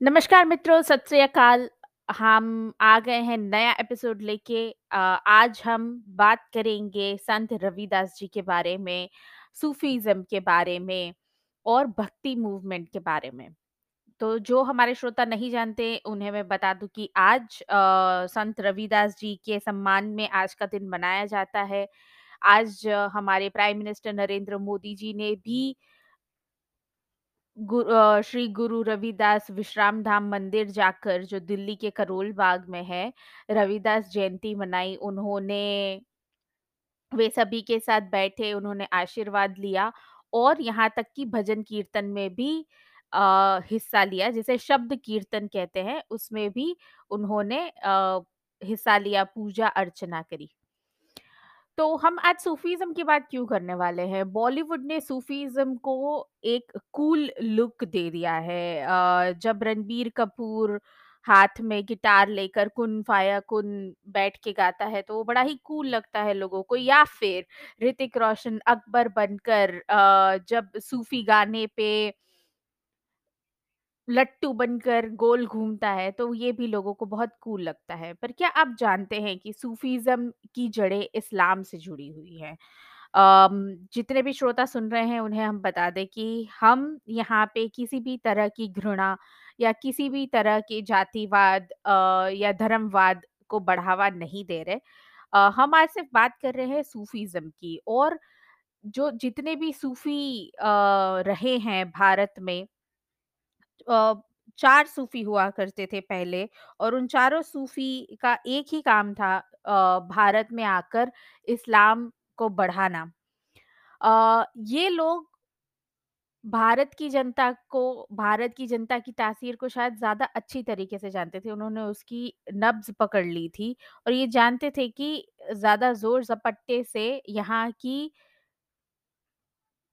नमस्कार मित्रों, सत श्री। हम आ गए हैं नया एपिसोड लेके आज हम बात करेंगे संत रविदास जी के बारे में, सूफ़ीज़्म के बारे में और भक्ति मूवमेंट के बारे में। तो जो हमारे श्रोता नहीं जानते, उन्हें मैं बता दूँ कि आज अ, संत रविदास जी के सम्मान में आज का दिन मनाया जाता है। आज हमारे प्राइम मिनिस्टर नरेंद्र मोदी जी ने भी गु अ, श्री गुरु रविदास विश्राम धाम मंदिर जाकर जो दिल्ली के करोल बाग में है, रविदास जयंती मनाई। उन्होंने वे सभी के साथ बैठे, उन्होंने आशीर्वाद लिया और यहाँ तक कि भजन कीर्तन में भी अ, हिस्सा लिया, जिसे शब्द कीर्तन कहते हैं, उसमें भी उन्होंने अ, हिस्सा लिया, पूजा अर्चना करी। तो हम आज सूफीज़्म की बात क्यों करने वाले हैं? बॉलीवुड ने सूफीज़्म को एक कूल लुक दे दिया है। जब रणबीर कपूर हाथ में गिटार लेकर कुन फाया कुन बैठ के गाता है, तो वो बड़ा ही कूल लगता है लोगों को या फिर ऋतिक रोशन अकबर बनकर जब सूफी गाने पे लट्टू बनकर गोल घूमता है, तो ये भी लोगों को बहुत कूल लगता है। पर क्या आप जानते हैं कि सूफ़ीज़्म की जड़ें इस्लाम से जुड़ी हुई हैं? जितने भी श्रोता सुन रहे हैं, उन्हें हम बता दें कि हम यहाँ पे किसी भी तरह की घृणा या किसी भी तरह के जातिवाद अ, या धर्मवाद को बढ़ावा नहीं दे रहे। अ, हम आज सिर्फ़ बात कर रहे हैं सूफ़ीज़्म की और जो जितने भी सूफ़ी अ, रहे हैं भारत में 4 सूफ़ी हुआ करते थे पहले और उन चारों सूफ़ी का एक ही काम था भारत में आकर इस्लाम को बढ़ाना। ये लोग भारत की जनता को भारत की जनता की तासीर को शायद ज़्यादा अच्छी तरीके से जानते थे। उन्होंने उसकी नब्ज़ पकड़ ली थी और ये जानते थे कि ज़्यादा ज़ोर-ज़पट्टे से यहाँ की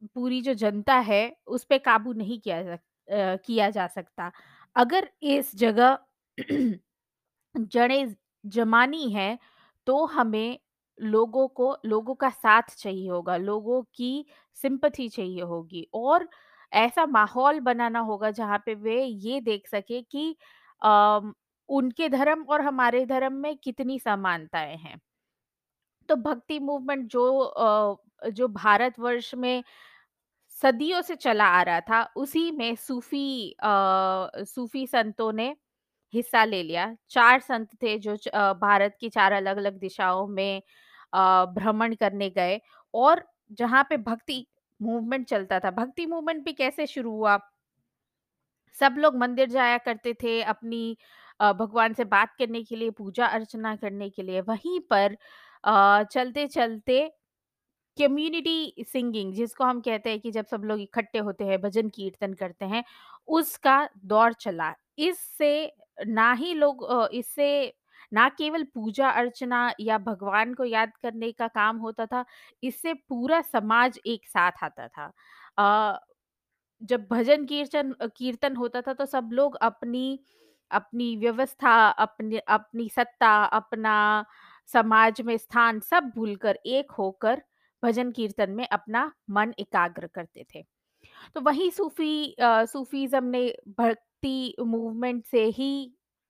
पूरी जो जनता है, उस पे काबू नहीं किया जा किया जा सकता। अगर इस जगह जड़ें जमानी है, तो हमें लोगों को लोगों का साथ चाहिए होगा, लोगों की सिम्पैथी चाहिए होगी और ऐसा माहौल बनाना होगा जहाँ पे वे ये देख सकें कि अम, उनके धर्म और हमारे धर्म में कितनी समानताएँ हैं। तो भक्ति मूवमेंट जो अ, जो भारतवर्ष में सदियों से चला आ रहा था, उसी में सूफ़ी अ, सूफ़ी संतों ने हिस्सा ले लिया। चार संत थे जो च अ, भारत की चार अलग-अलग दिशाओं में भ्रमण करने गए और जहाँ पे भक्ति मूवमेंट चलता था। भक्ति मूवमेंट भी कैसे शुरू हुआ? सब लोग मंदिर जाया करते थे अपनी भगवान से बात करने के लिए, पूजा अर्चना करने के लिए। वहीं पर अ, चलते-चलते कम्युनिटी सिंगिंग जिसको हम कहते हैं कि जब सब लोग इकट्ठे होते हैं, भजन कीर्तन करते हैं, उसका दौर चला। इससे ना ही लोग इससे ना केवल पूजा अर्चना या भगवान को याद करने का काम होता था, इससे पूरा समाज एक साथ आता था। अ, जब भजन कीर्तन कीर्तन होता था तो सब लोग अपनी अपनी व्यवस्था, अपनी अपनी सत्ता, अपना समाज में स्थान सब भूलकर एक होकर भजन कीर्तन में अपना मन एकाग्र करते थे। तो वही सूफ़ी सूफ़ीज़्म ने भक्ति मूवमेंट से ही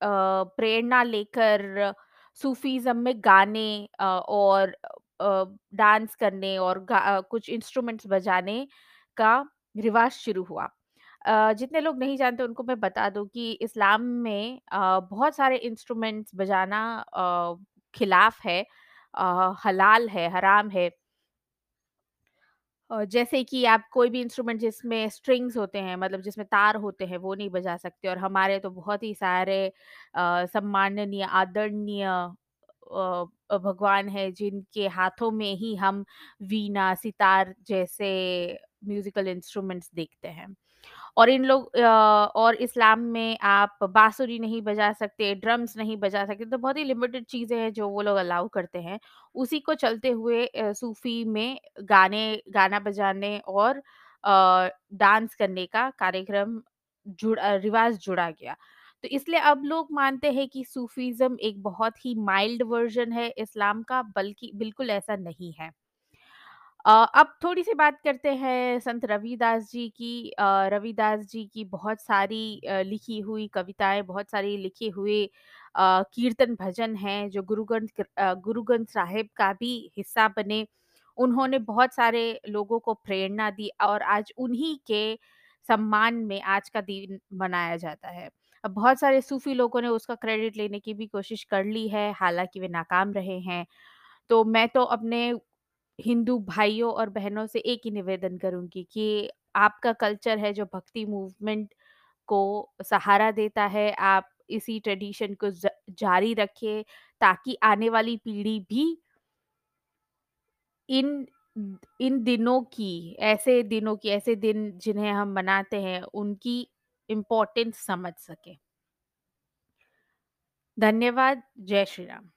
प्रेरणा लेकर सूफ़ीज़्म में गाने और डांस करने और कुछ इंस्ट्रूमेंट्स बजाने का रिवाज शुरू हुआ। जितने लोग नहीं जानते उनको मैं बता दूँ कि इस्लाम में बहुत सारे इंस्ट्रूमेंट्स बजाना खिलाफ है हलाल है, हराम है। जैसे कि आप कोई भी इंस्ट्रूमेंट जिसमें स्ट्रिंग्स होते हैं मतलब जिसमें तार होते हैं, वो नहीं बजा सकते और हमारे तो बहुत ही सारे सम्माननीय, आदरणीय भगवान है, जिनके हाथों में ही हम वीणा, सितार जैसे म्यूजिकल इंस्ट्रूमेंट्स देखते हैं। और इन लोग और इस्लाम में आप बांसुरी नहीं बजा सकते, ड्रम्स नहीं बजा सकते, तो बहुत ही लिमिटेड चीज़ें हैं जो वो लोग अलाउ करते हैं। उसी को चलते हुए सूफ़ी में गाने गाना बजाने और डांस करने का कार्यक्रम जुड़ रिवाज़ जुड़ा गया। तो इसलिए अब लोग मानते हैं कि सूफ़ीज़्म एक बहुत ही माइल्ड वर्ज़न है इस्लाम का, बल्कि बिल्कुल ऐसा नहीं है। अब थोड़ी-सी बात करते हैं संत रविदास जी की रविदास जी की बहुत सारी लिखी हुई कविताएँ, बहुत सारी लिखे हुए कीर्तन भजन हैं जो गुरु ग्रंथ गुरु ग्रंथ साहिब का भी हिस्सा बने। उन्होंने बहुत सारे लोगों को प्रेरणा दी और आज उन्हीं के सम्मान में आज का दिन मनाया जाता है। अब बहुत सारे सूफ़ी लोगों ने उसका क्रेडिट लेने की भी कोशिश कर ली है, हालाँकि वे नाकाम रहे हैं। तो मैं तो अपने हिंदू भाइयों और बहनों से एक ही निवेदन करूँगी कि आपका कल्चर है जो भक्ति मूवमेंट को सहारा देता है, आप इसी ट्रेडिशन को जारी रखें ताकि आने वाली पीढ़ी भी इन इन दिनों की ऐसे दिनों की ऐसे दिन जिन्हें हम मनाते हैं, उनकी इम्पोर्टेंस समझ सके धन्यवाद। जय श्री राम।